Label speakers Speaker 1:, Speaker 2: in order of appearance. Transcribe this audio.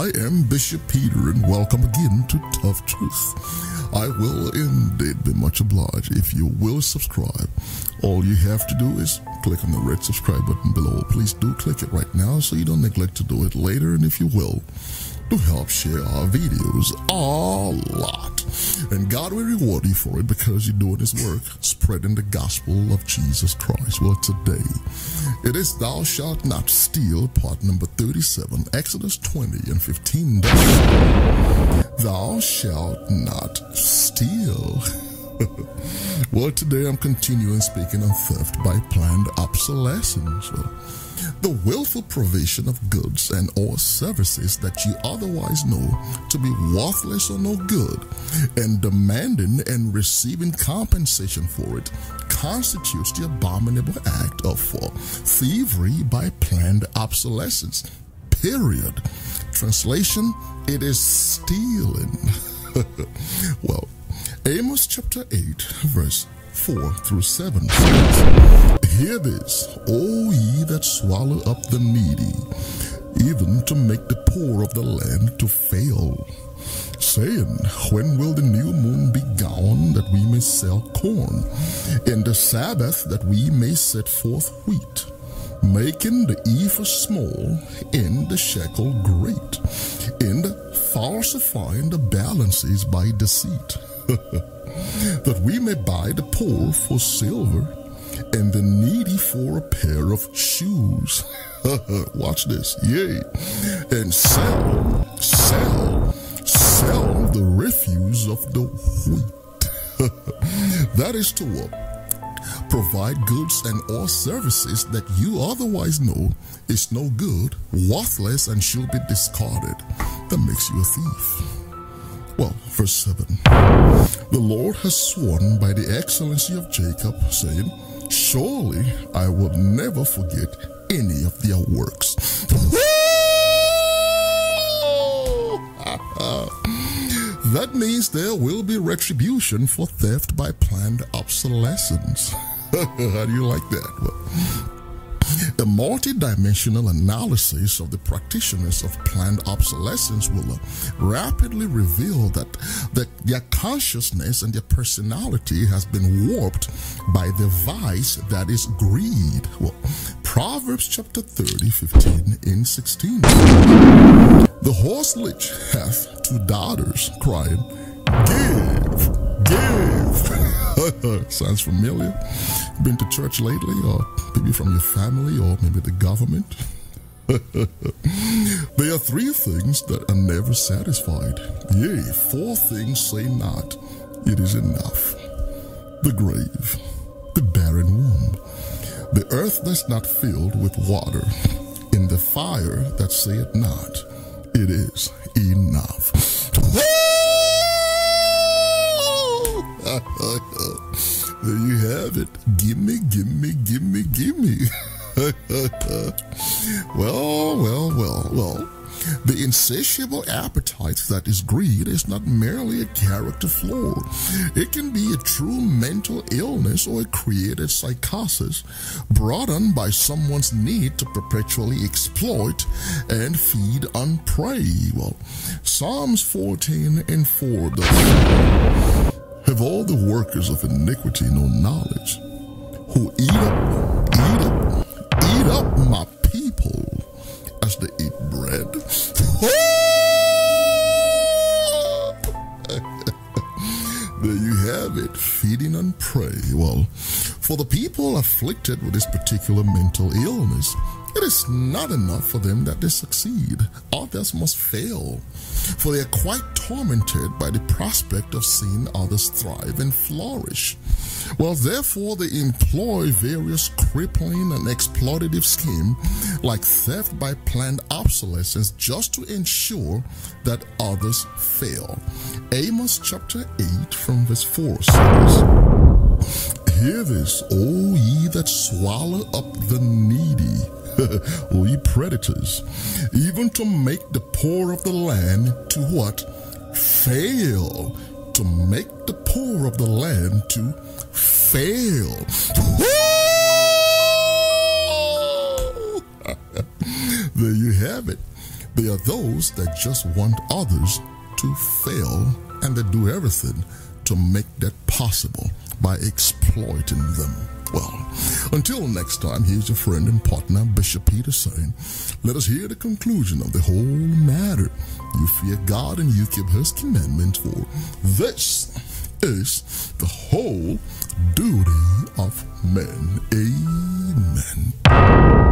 Speaker 1: I am Bishop Peter, and welcome again to Tough Truth. I will indeed be much obliged if you will subscribe. All you have to do is click on the red subscribe button below. Please do click it right now so you don't neglect to do it later, and if you will, to help share our videos a lot. And God will reward you for it because you're doing His work, spreading the gospel of Jesus Christ. Well, today it is Thou shalt not steal, part number 37, Exodus 20 and 15. Thou shalt not steal. well, today I'm continuing speaking on theft by planned obsolescence. Well, the willful provision of goods and or services that you otherwise know to be worthless or no good, and demanding and receiving compensation for it constitutes the abominable act of uh, thievery by planned obsolescence. Period. Translation, it is stealing. well, Amos chapter 8, verse 4 through 7 says, Hear this, O ye that swallow up the needy, even to make the poor of the land to fail, saying, When will the new moon be gone that we may sell corn, and the Sabbath that we may set forth wheat? Making the ephah small and the shekel great, and falsifying the balances by deceit. that we may buy the poor for silver and the needy for a pair of shoes. Watch this, yea, and sell, sell, sell the refuse of the wheat. that is to uh, provide goods and or services that you otherwise know is no good, worthless, and should be discarded. That makes you a thief. Well, verse 7 The Lord has sworn by the excellency of Jacob, saying, Surely I will never forget any of their works. that means there will be retribution for theft by planned obsolescence. How do you like that? Well, a multidimensional analysis of the practitioners of planned obsolescence will uh, rapidly reveal that the, their consciousness and their personality has been warped by the vice that is greed. Well, Proverbs chapter 30, 15 and 16. The horse leech hath two daughters, crying, Give, give. Sounds familiar? Been to church lately, or maybe from your family, or maybe the government? there are three things that are never satisfied. Yea, four things say not, it is enough. The grave, the barren womb, the earth that's not filled with water, in the fire that saith not, it is enough. there you have it. Gimme, gimme, gimme, gimme. well, well, well, well. The insatiable appetite that is greed is not merely a character flaw. It can be a true mental illness or a created psychosis brought on by someone's need to perpetually exploit and feed on prey. Well, Psalms 14 and 4 does have all the workers of iniquity no knowledge, who eat up, eat up, eat up my people as they eat bread. there you have it, feeding on prey. Well, for the people afflicted with this particular mental illness, it is not enough for them that they succeed. Others must fail, for they are quite tormented by the prospect of seeing others thrive and flourish. Well, therefore, they employ various crippling and exploitative schemes like theft by planned obsolescence just to ensure that others fail. Amos chapter 8 from verse 4 says, Hear this, O ye that swallow up the needy, Ye predators, even to make the poor of the land to what? Fail. To make the poor of the land to fail. there you have it. There are those that just want others to fail and they do everything to make that possible by exploiting them. Well, until next time, here's your friend and partner, Bishop Peter saying, Let us hear the conclusion of the whole matter. You fear God and you keep his commandments, for this is the whole duty of men. Amen.